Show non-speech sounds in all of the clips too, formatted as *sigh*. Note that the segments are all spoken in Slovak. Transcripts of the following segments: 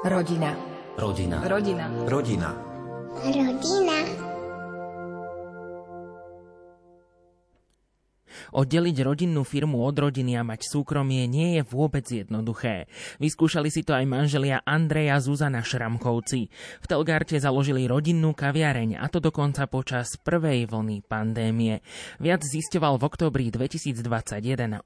Rodina. Rodina. Rodina. Rodina. Rodina. Oddeliť rodinnú firmu od rodiny a mať súkromie nie je vôbec jednoduché. Vyskúšali si to aj manželia Andreja Zuzana Šramkovci. V Telgarte založili rodinnú kaviareň a to dokonca počas prvej vlny pandémie. Viac zistoval v oktobri 2021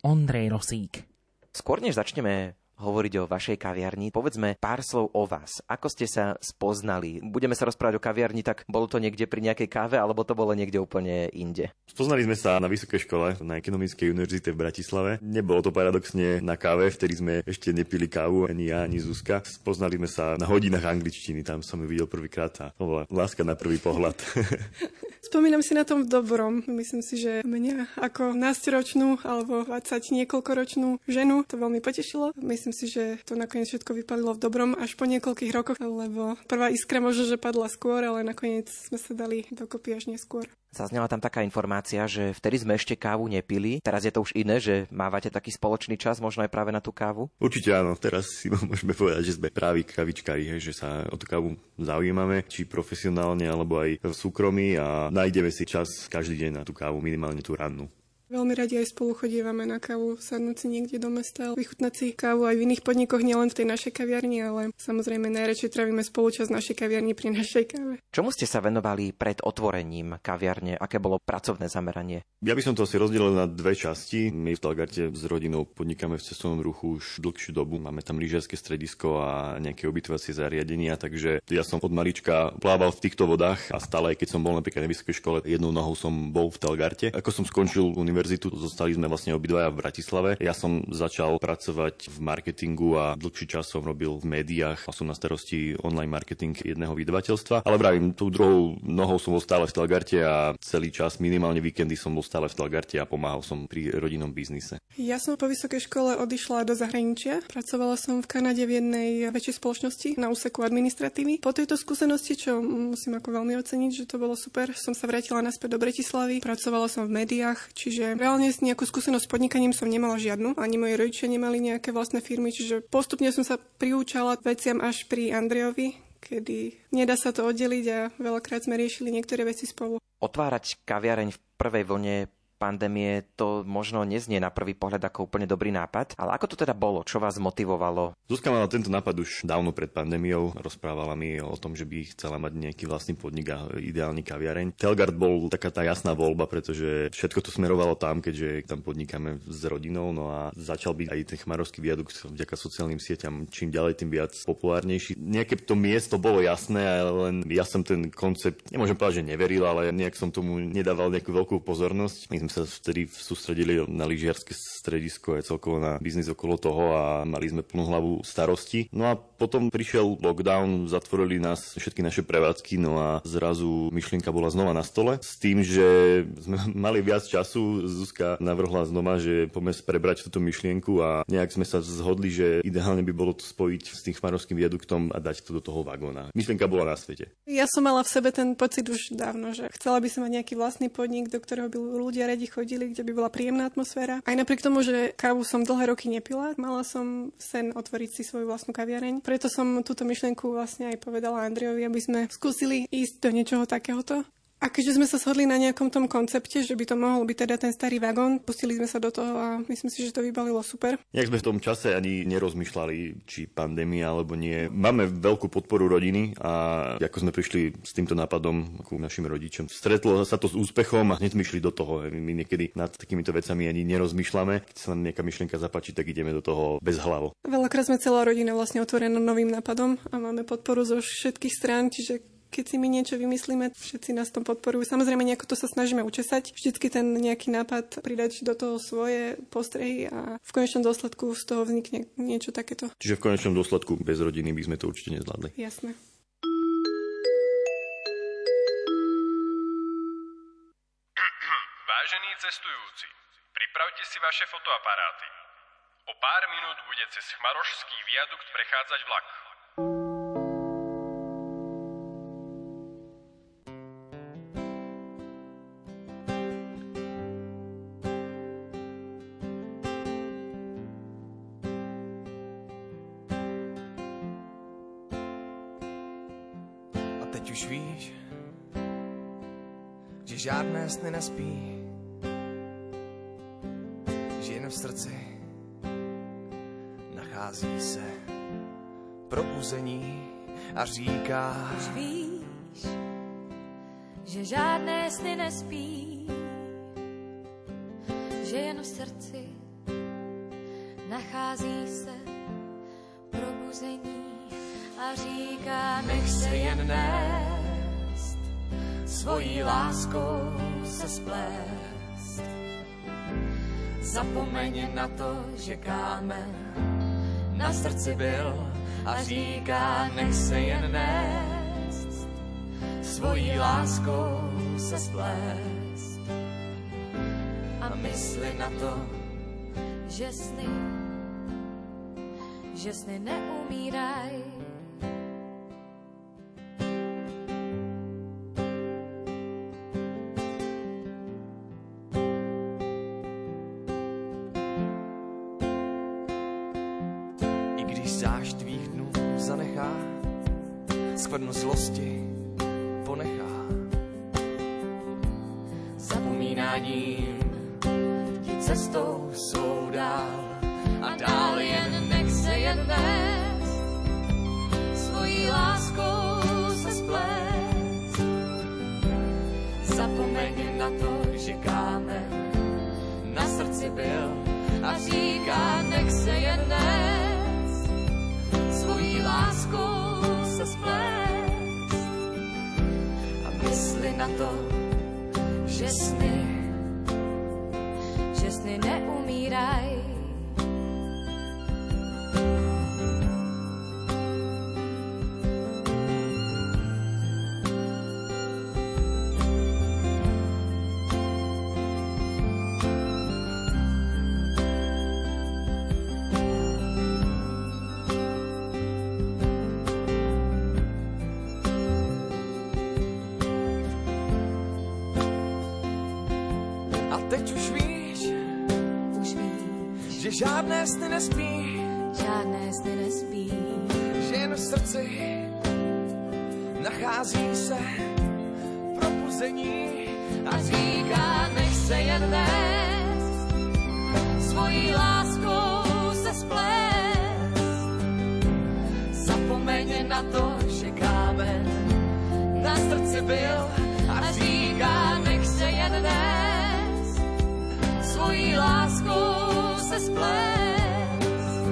Ondrej Rosík. Skôr než začneme hovoriť o vašej kaviarni. Povedzme pár slov o vás. Ako ste sa spoznali? Budeme sa rozprávať o kaviarni, tak bolo to niekde pri nejakej káve, alebo to bolo niekde úplne inde? Spoznali sme sa na vysokej škole, na Ekonomickej univerzite v Bratislave. Nebolo to paradoxne na káve, vtedy sme ešte nepili kávu, ani ja, ani Zuzka. Spoznali sme sa na hodinách angličtiny, tam som ju videl prvýkrát a to bola láska na prvý pohľad. *laughs* Spomínam si na tom v dobrom. Myslím si, že mňa ako násteročnú alebo 20 niekoľkoročnú ženu to veľmi potešilo. Myslím si, že to nakoniec všetko vypadlo v dobrom až po niekoľkých rokoch, lebo prvá iskra možno, že padla skôr, ale nakoniec sme sa dali dokopy až neskôr. Zaznela tam taká informácia, že vtedy sme ešte kávu nepili. Teraz je to už iné, že mávate taký spoločný čas, možno aj práve na tú kávu? Určite áno, teraz si *laughs* môžeme povedať, že sme právi kavičkári, že sa o tú kávu zaujímame, či profesionálne, alebo aj v súkromí a nájdeme si čas každý deň na tú kávu, minimálne tú rannú. Veľmi radi aj spolu chodívame na kávu, sadnúť si niekde do mesta, vychutnať si kávu aj v iných podnikoch, nielen v tej našej kaviarni, ale samozrejme najradšej trávime spolučasť našej kaviarni pri našej káve. Čomu ste sa venovali pred otvorením kaviarne? Aké bolo pracovné zameranie? Ja by som to asi rozdelil na dve časti. My v Talgarte s rodinou podnikáme v cestovnom ruchu už dlhšiu dobu. Máme tam lyžiarske stredisko a nejaké ubytovacie zariadenia, takže ja som od malička plával v týchto vodách a stále, keď som bol napríklad na vysokej škole, jednou nohou som bol v Talgarte. Ako som skončil univerzitu, zostali sme vlastne obidvaja v Bratislave. Ja som začal pracovať v marketingu a dlhší čas som robil v médiách som na starosti online marketing jedného vydavateľstva. Ale vravím, tou druhou nohou som bol stále v Telgarte a celý čas, minimálne víkendy som bol stále v Telgarte a pomáhal som pri rodinnom biznise. Ja som po vysokej škole odišla do zahraničia. Pracovala som v Kanade v jednej väčšej spoločnosti na úseku administratívy. Po tejto skúsenosti, čo musím ako veľmi oceniť, že to bolo super, som sa vrátila naspäť do Bratislavy. Pracovala som v médiách, čiže reálne nejakú skúsenosť s podnikaním som nemala žiadnu. Ani moji rodičia nemali nejaké vlastné firmy, čiže postupne som sa priúčala veciam až pri Andrejovi, kedy nedá sa to oddeliť a veľakrát sme riešili niektoré veci spolu. Otvárať kaviareň v prvej vlne pandémie to možno neznie na prvý pohľad ako úplne dobrý nápad, ale ako to teda bolo? Čo vás motivovalo? Zuzka mala tento nápad už dávno pred pandémiou. Rozprávala mi o tom, že by chcela mať nejaký vlastný podnik a ideálny kaviareň. Telgard bol taká tá jasná voľba, pretože všetko to smerovalo tam, keďže tam podnikáme s rodinou, no a začal byť aj ten chmarovský viadukt vďaka sociálnym sieťam čím ďalej, tým viac populárnejší. Nejaké to miesto bolo jasné, ale len ja som ten koncept, nemôžem povedať, že neveril, ale nejak som tomu nedával nejakú veľkú pozornosť. My sme sa vtedy sústredili na lyžiarske stredisko aj celkovo na biznis okolo toho a mali sme plnú hlavu starosti. No a potom prišiel lockdown, zatvorili nás všetky naše prevádzky, no a zrazu myšlienka bola znova na stole s tým, že sme *laughs* mali viac času. Zuzka navrhla znova, že poďme prebrať túto myšlienku a nejak sme sa zhodli, že ideálne by bolo to spojiť s tým chmarovským viaduktom a dať to do toho vagóna. Myšlienka bola na svete. Ja som mala v sebe ten pocit už dávno, že chcela by som mať nejaký vlastný podnik, do ktorého by ľudia radi chodili, kde by bola príjemná atmosféra. Aj napriek tomu, že kávu som dlhé roky nepila, mala som sen otvoriť si svoju vlastnú kaviareň. Preto som túto myšlienku vlastne aj povedala Andrejovi, aby sme skúsili ísť do niečoho takéhoto. A keďže sme sa shodli na nejakom tom koncepte, že by to mohol byť teda ten starý vagón, pustili sme sa do toho a myslím si, že to vybalilo super. Jak sme v tom čase ani nerozmýšľali, či pandémia alebo nie. Máme veľkú podporu rodiny a ako sme prišli s týmto nápadom ku našim rodičom. Stretlo sa to s úspechom a hneď sme išli do toho. My niekedy nad takýmito vecami ani nerozmýšľame. Keď sa nám nejaká myšlienka zapáči, tak ideme do toho bez hlavo. Veľakrát sme celá rodina vlastne otvorená novým nápadom a máme podporu zo všetkých strán, čiže keď si my niečo vymyslíme, všetci nás tom podporujú. Samozrejme, nejako to sa snažíme učesať. Vždycky ten nejaký nápad pridať do toho svoje postrehy a v konečnom dôsledku z toho vznikne niečo takéto. Čiže v konečnom dôsledku bez rodiny by sme to určite nezvládli. Jasné. Vážení cestujúci, pripravte si vaše fotoaparáty. O pár minút bude cez Chmarošský viadukt prechádzať vlak. Žádné sny nespí, že jen v srdci nachází se probuzení a říká, už víš, že žádné sny nespí, že jen v srdci nachází se probuzení a říká, nech se jen nést, svojí láskou se splést. Zapomeň na to, že kámen na srdci byl a říká, nech se jen nést, svojí láskou se splést. A mysli na to, že sny, že sny neumíraj. Skvrnu zlosti ponechá. Zapomínáním ti cestou svou dál a dál jen nech se jen nést, svojí láskou se splést. Zapomeň na to, že kámen na srdci byl a říká, nech se jen nést, svojí láskou se splést. A mysli na to, že sny, že sny neumíraj. Žádné sny nespí, žádné sny nespí, že jen v srdci nachází se probuzení a říká, nech se jen nést, svojí láskou se splést. Zapomeň na to, že kámen na srdci byl se splést.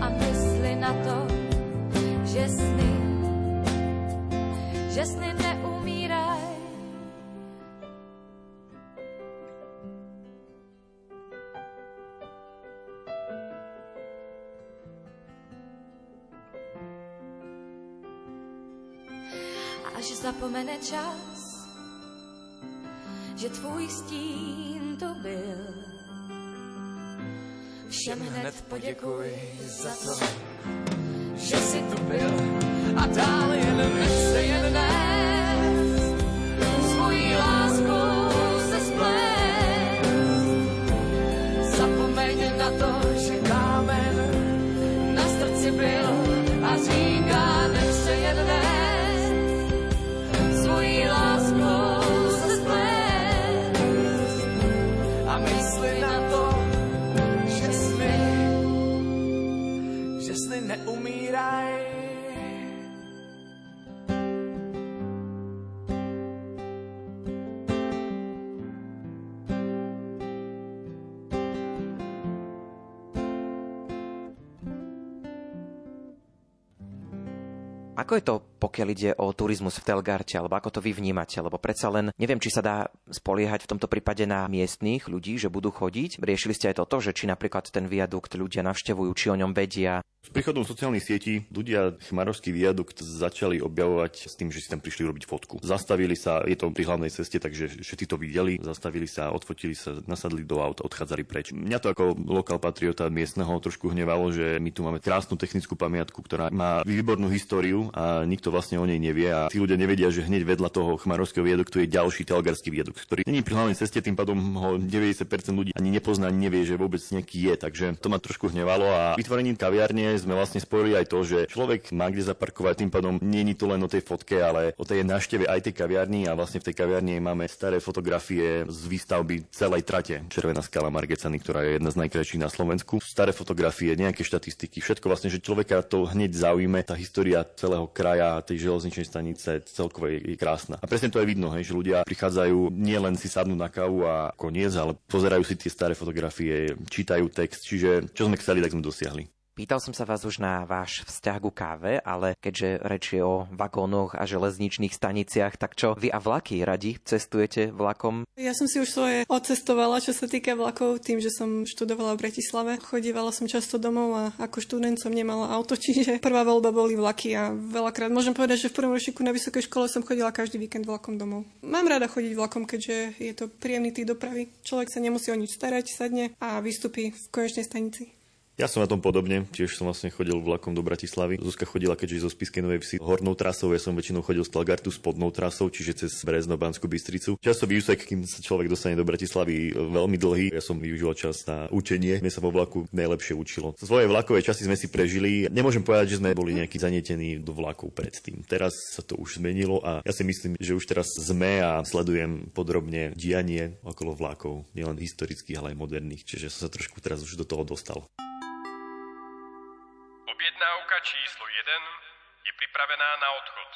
a mysli na to, že sny, že sny neumíraj. Až zapomene čas, že tvůj stín to byl. Všem hned poděkuj za to, že jsi tu byl. A dál jen nech se jen nést, Ako je to, pokiaľ ide o turizmus v Telgarte, alebo ako to vy vnímate? Lebo predsa len, neviem, či sa dá spoliehať v tomto prípade na miestných ľudí, že budú chodiť. Riešili ste aj toto, že či napríklad ten viadukt ľudia navštevujú, či o ňom vedia. S príchodom sociálnych sietí ľudia Chmarovský viadukt začali objavovať s tým, že si tam prišli robiť fotku. Zastavili sa, je to pri hlavnej ceste, takže všetci to videli, zastavili sa, odfotili sa, nasadli do auta, odchádzali preč. Mňa to ako lokal patriota miestneho trošku hnevalo, že my tu máme krásnu technickú pamiatku, ktorá má výbornú históriu a nikto vlastne o nej nevie a tí ľudia nevedia, že hneď vedľa toho Chmarovského viaduktu je ďalší Telgarský viadukt, ktorý není pri hlavnej ceste, tým pádom ho 90% ľudí ani nepozná, ani nevie, že vôbec nejaký je, takže to ma trošku hnevalo a vytvorením kaviarne sme vlastne spojili aj to, že človek má kde zaparkovať, tým pádom je to len o tej fotke, ale o tej návšteve aj tej kaviarni a vlastne v tej kaviarni máme staré fotografie z výstavby celej trate Červená skala Margecany, ktorá je jedna z najkrajších na Slovensku. Staré fotografie, nejaké štatistiky, všetko vlastne, že človeka to hneď zaujíme, tá história celého kraja, tej železničnej stanice celkovo je, je krásna. A presne to aj vidno, hej, že ľudia prichádzajú nielen si sadnúť na kávu a koniec, ale pozerajú si tie staré fotografie, čítajú text, čiže čo sme chceli, tak sme dosiahli. Pýtal som sa vás už na váš vzťah ku káve, ale keďže reč je o vagónoch a železničných staniciach, tak čo vy a vlaky radi cestujete vlakom? Ja som si už svoje odcestovala, čo sa týka vlakov, tým, že som študovala v Bratislave. Chodívala som často domov a ako študent som nemala auto, *laughs* čiže prvá voľba boli vlaky a veľakrát môžem povedať, že v prvom ročníku na vysokej škole som chodila každý víkend vlakom domov. Mám rada chodiť vlakom, keďže je to príjemný tý dopravy. Človek sa nemusí o nič starať, sadne a vystupí v konečnej stanici. Ja som na tom podobne, tiež som vlastne chodil vlakom do Bratislavy. Zuzka chodila, keďže zo Spiskej Novej Vsi hornou trasou, ja som väčšinou chodil z Talgartu spodnou trasou, čiže cez Brezno, Banskú Bystricu. Časový úsek, kým sa človek dostane do Bratislavy, veľmi dlhý. Ja som využil čas na učenie, mne sa vo vlaku najlepšie učilo. Svoje vlakové časy sme si prežili. Nemôžem povedať, že sme boli nejakí zanietení do vlakov predtým. Teraz sa to už zmenilo a ja si myslím, že už teraz sme a sledujem podrobne dianie okolo vlakov, nielen historických, ale aj moderných. Čiže som sa trošku teraz už do toho dostal. Objednávka číslo 1 je pripravená na odchod.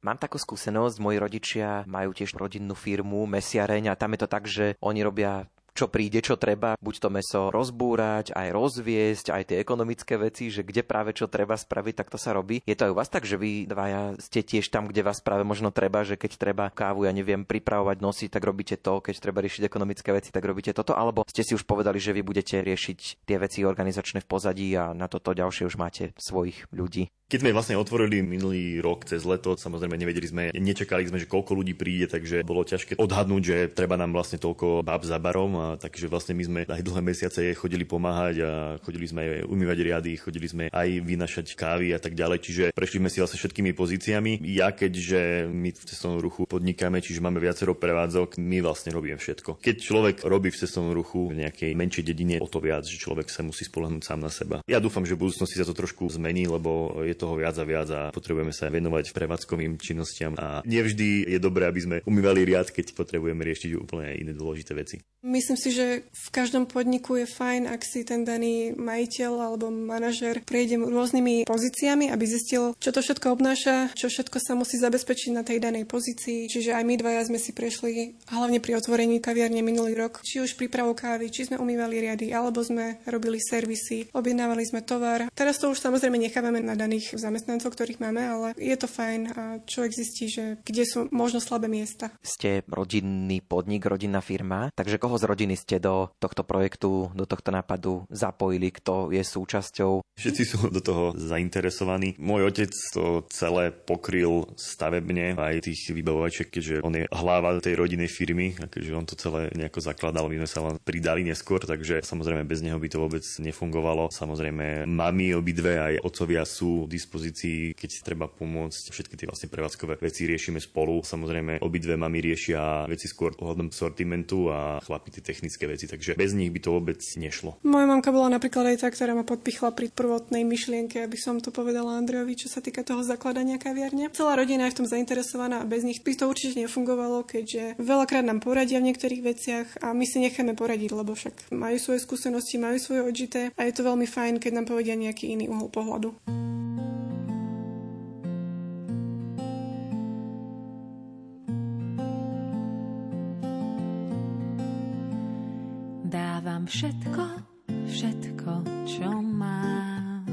Mám takú skúsenosť, moji rodičia majú tiež rodinnú firmu, mesiareň a tam je to tak, že oni robia čo príde, čo treba, buď to meso rozbúrať, aj rozviesť, aj tie ekonomické veci, že kde práve čo treba spraviť, tak to sa robí. Je to aj u vás tak, že vy dvaja ste tiež tam, kde vás práve možno treba, že keď treba kávu, ja neviem, pripravovať, nosiť, tak robíte to, keď treba riešiť ekonomické veci, tak robíte toto, alebo ste si už povedali, že vy budete riešiť tie veci organizačné v pozadí a na toto ďalšie už máte svojich ľudí. Keď sme vlastne otvorili minulý rok cez leto, samozrejme nevedeli sme, nečakali sme, že koľko ľudí príde, takže bolo ťažké odhadnúť, že treba nám vlastne toľko bab za barom, a takže vlastne my sme aj dlhé mesiace chodili pomáhať a chodili sme aj umývať riady, chodili sme aj vynašať kávy a tak ďalej, čiže prešli sme si vlastne všetkými pozíciami. Ja keďže my v cestovnom ruchu podnikáme, čiže máme viacero prevádzok, my vlastne robíme všetko. Keď človek robí v cestovnom ruchu v nejakej menšej dedine, o to viac, že človek sa musí spolahnúť sám na seba. Ja dúfam, že v budúcnosti sa to trošku zmení, lebo je toho viac a viac a potrebujeme sa venovať prevádzkovým činnostiam a nevždy je dobré, aby sme umývali riad, keď potrebujeme riešiť úplne iné dôležité veci. Myslím si, že v každom podniku je fajn, ak si ten daný majiteľ alebo manažer prejde rôznymi pozíciami, aby zistil, čo to všetko obnáša, čo všetko sa musí zabezpečiť na tej danej pozícii. Čiže aj my dvaja sme si prešli, hlavne pri otvorení kaviarne minulý rok, či už prípravu kávy, či sme umývali riady, alebo sme robili servisy, objednávali sme tovar. Teraz to už samozrejme nechávame na daných zamestnancov, ktorých máme, ale je to fajn a človek zistí, že kde sú možno slabé miesta. Ste rodinný podnik, rodinná firma, takže koho z rodiny ste do tohto projektu, do tohto nápadu zapojili, kto je súčasťou? Všetci sú do toho zainteresovaní. Môj otec to celé pokryl stavebne, aj tých vybavovačiek, keďže on je hlava tej rodinej firmy, a keďže on to celé nejako zakladal, my sme sa len pridali neskôr, takže samozrejme bez neho by to vôbec nefungovalo. Samozrejme, mami obidve aj otcovia sú dispozícii, keď treba pomôcť. Všetky tie vlastne prevádzkové veci riešime spolu. Samozrejme, obidve mami riešia veci skôr ohľadom sortimentu a chlap chlapi tie technické veci, takže bez nich by to vôbec nešlo. Moja mamka bola napríklad aj tá, ktorá ma podpichla pri prvotnej myšlienke, aby som to povedala Andrejovi, čo sa týka toho zakladania kaviarne. Celá rodina je v tom zainteresovaná a bez nich by to určite nefungovalo, keďže veľakrát nám poradia v niektorých veciach a my si necháme poradiť, lebo však majú svoje skúsenosti, majú svoje odžité a je to veľmi fajn, keď nám povedia nejaký iný uhol pohľadu. Všetko, všetko, čo mám.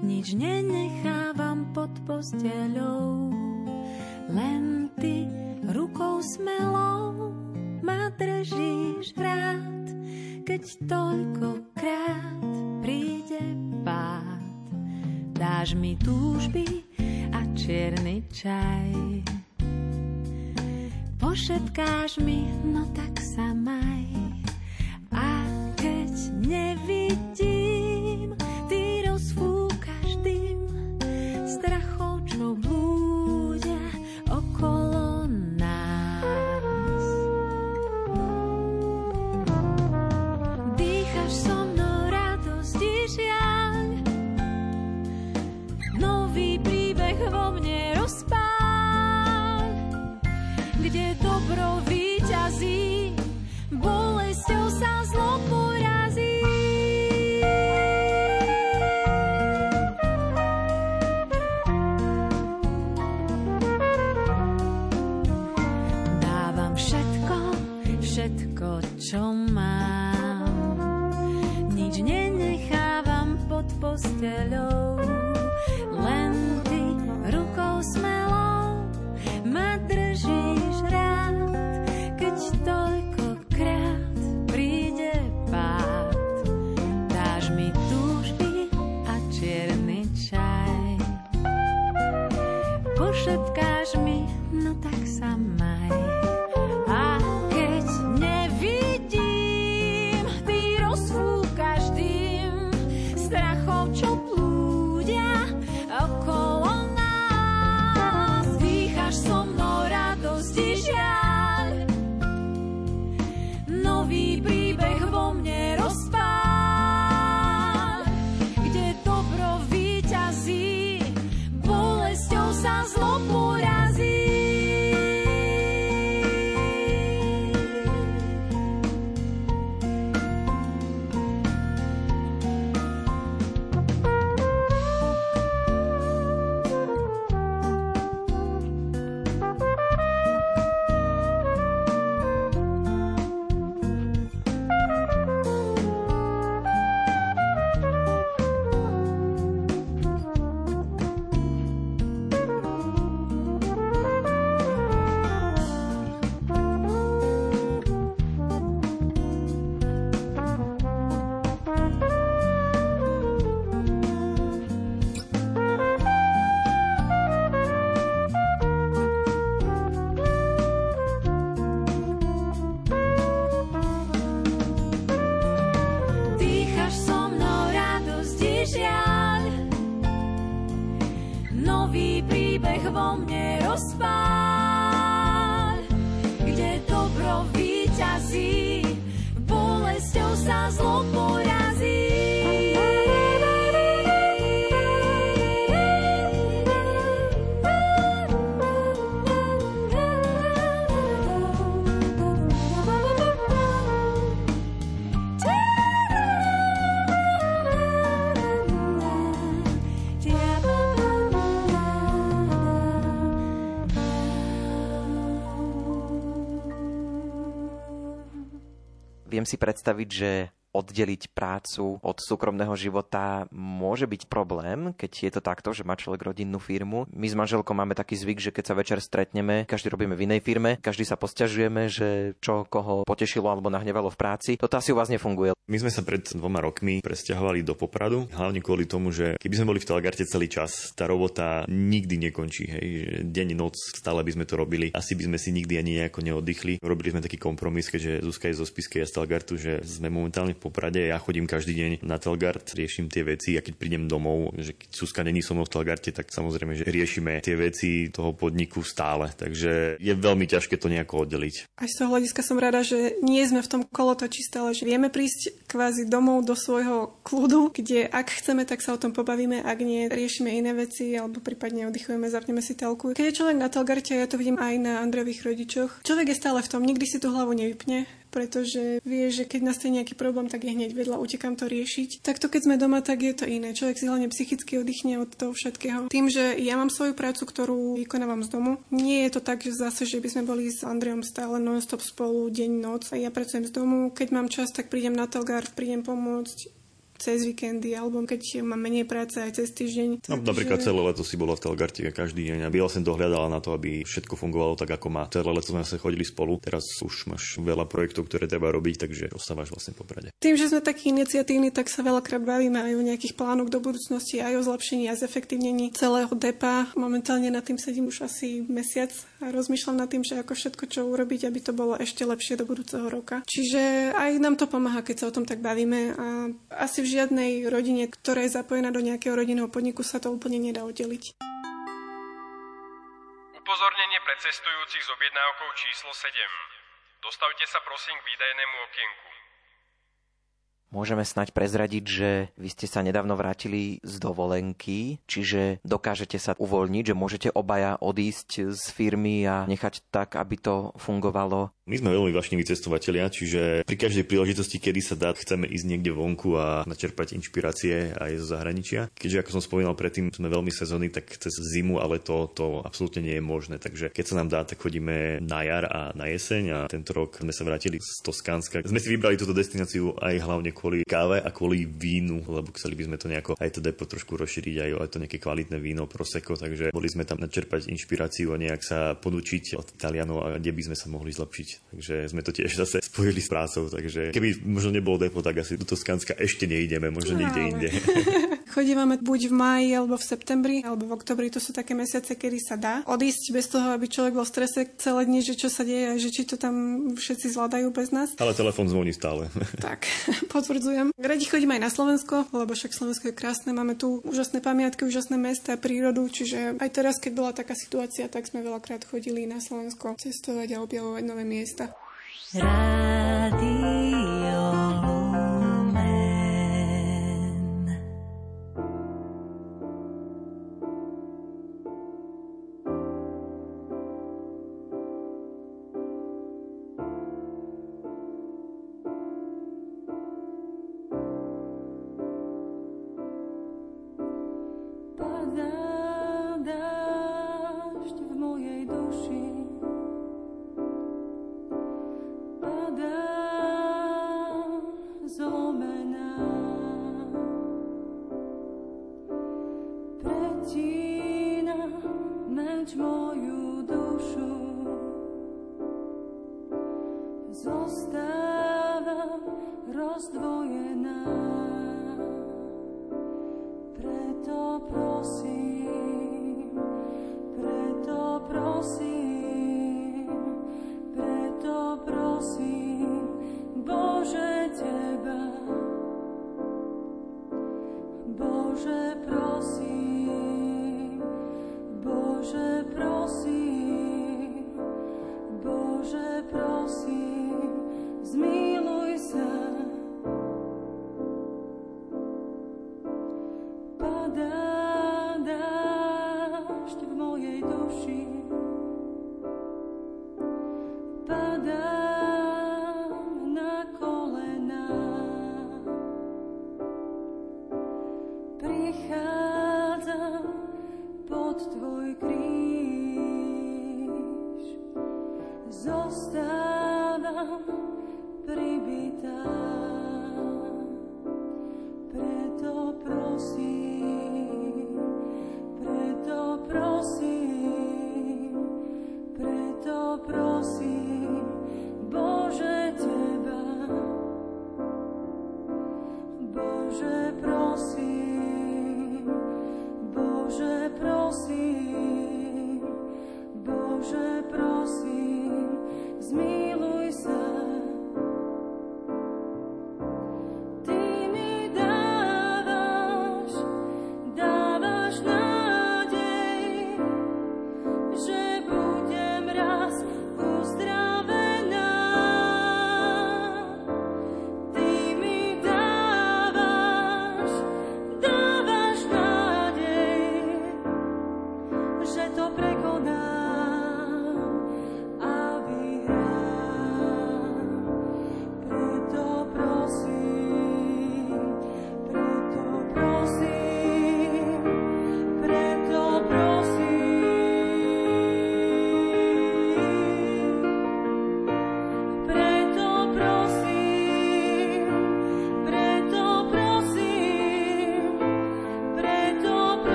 Nič nenechávam pod posteľou, len ty rukou smelou ma držíš rád, keď toľkokrát Dáš mi túžby a čierny čaj. Pošetkáš mi, no tak sa maj. Vo mne rozpál, Viem si predstaviť, že oddeliť prácu od súkromného života môže byť problém, keď je to takto, že má človek rodinnú firmu. My s manželkou máme taký zvyk, že keď sa večer stretneme, každý robíme v inej firme, každý sa posťažujeme, že čo koho potešilo alebo nahnevalo v práci. Toto asi u vás nefunguje. My sme sa pred dvoma rokmi presťahovali do Popradu, hlavne kvôli tomu, že keby sme boli v Telgarte celý čas, tá robota nikdy nekončí. Hej. Deň, noc, stále by sme to robili. Asi by sme si nikdy ani nejako neoddychli. Robili sme taký kompromis, keďže Zuzka je zo Spiske a z Telgartu, že sme momentálne Poprade. Ja chodím každý deň na Telgart, riešim tie veci a keď prídem domov, že keď Zuzka není so mnou v Telgarte, tak samozrejme, že riešime tie veci toho podniku stále. Takže je veľmi ťažké to nejako oddeliť. Aj z toho hľadiska som rada, že nie sme v tom kolotočí stále, že vieme prísť kvázi domov do svojho kľudu, kde ak chceme, tak sa o tom pobavíme, ak nie, riešime iné veci alebo prípadne oddychujeme, zapneme si telku. Keď je človek na Telgarte, ja to vidím aj na Andrejových rodičoch, človek je stále v tom, nikdy si tú hlavu nevypne, pretože vie, že keď nastane nejaký problém, tak je hneď vedľa, utekám to riešiť. Takto keď sme doma, tak je to iné. Človek si hlavne psychicky oddychne od toho všetkého. Tým, že ja mám svoju prácu, ktorú vykonávam z domu, nie je to tak, že zase, že by sme boli s Andreom stále non-stop spolu, deň, noc. A ja pracujem z domu. Keď mám čas, tak prídem na Telgar, prídem pomôcť cez víkendy, alebo keď mám menej práce aj cez týždeň. No, napríklad celé leto si bola v Telgarte každý deň a Biela som dohľadala na to, aby všetko fungovalo tak, ako má. Celé leto sme sa chodili spolu, teraz už máš veľa projektov, ktoré treba robiť, takže ostávaš vlastne po Prade. Tým, že sme takí iniciatívni, tak sa veľakrát bavíme aj o nejakých plánoch do budúcnosti, aj o zlepšení a zefektívnení celého depa. Momentálne nad tým sedím už asi mesiac a rozmýšľam nad tým, že ako všetko, čo urobiť, aby to bolo ešte lepšie do budúceho roka. Čiže aj nám to pomáha, keď sa o tom tak bavíme a asi v žiadnej rodine, ktorá je zapojená do nejakého rodinného podniku, sa to úplne nedá oddeliť. Upozornenie pre cestujúcich s objednávkou číslo 7. Dostavte sa prosím k výdajnému okienku. Môžeme snať prezradiť, že vy ste sa nedávno vrátili z dovolenky, čiže dokážete sa uvoľniť, že môžete obaja odísť z firmy a nechať tak, aby to fungovalo. My sme veľmi vášniví cestovatelia, čiže pri každej príležitosti, kedy sa dá, chceme ísť niekde vonku a načerpať inšpirácie aj zo zahraničia. Keďže, ako som spomínal predtým, sme veľmi sezónni, tak cez zimu, ale to, to absolútne nie je možné. Takže keď sa nám dá, tak chodíme na jar a na jeseň a tento rok sme sa vrátili z Toskánska. Sme si vybrali túto destináciu aj hlavne kvôli káve a kvôli vínu, lebo chceli by sme to nejako aj to depo trošku rozšíriť aj, aj to nejaké kvalitné víno, proseko, takže boli sme tam načerpať inšpiráciu a nejak sa podučiť od Talianov a kde by sme sa mohli zlepšiť Takže sme to tiež zase spojili s prácou, takže keby možno nebolo depo, tak asi do Toskánska ešte neideme, možno niekde Ale. inde. *laughs* Chodívame buď v máji, alebo v septembri, alebo v oktobri. To sú také mesiace, kedy sa dá odísť bez toho, aby človek bol v strese celé dni, že čo sa deje, že či to tam všetci zvládajú bez nás. Ale telefon zvoní stále. *laughs* Tak, *laughs* potvrdzujem. Radi chodíme aj na Slovensko, lebo však Slovensko je krásne. Máme tu úžasné pamiatky, úžasné mesta, prírodu, čiže aj teraz, keď bola taká situácia, tak sme veľakrát chodili na Slovensko cestovať a objavovať nové miesta. Radio Zostávam rozdvojená. Preto prosím, preto prosím, preto prosím, Bože Teba. Bože prosím, Bože prosím, Bože prosím, me.